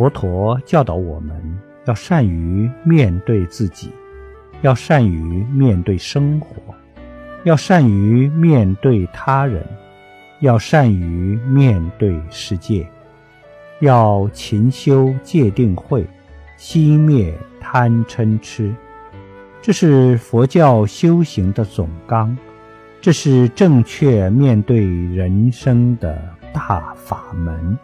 佛陀教导我们要善于面对自己要善于面对生活要善于面对他人要善于面对世界要勤修戒定慧熄灭贪嗔痴这是佛教修行的总纲。这是正确面对人生的大法门。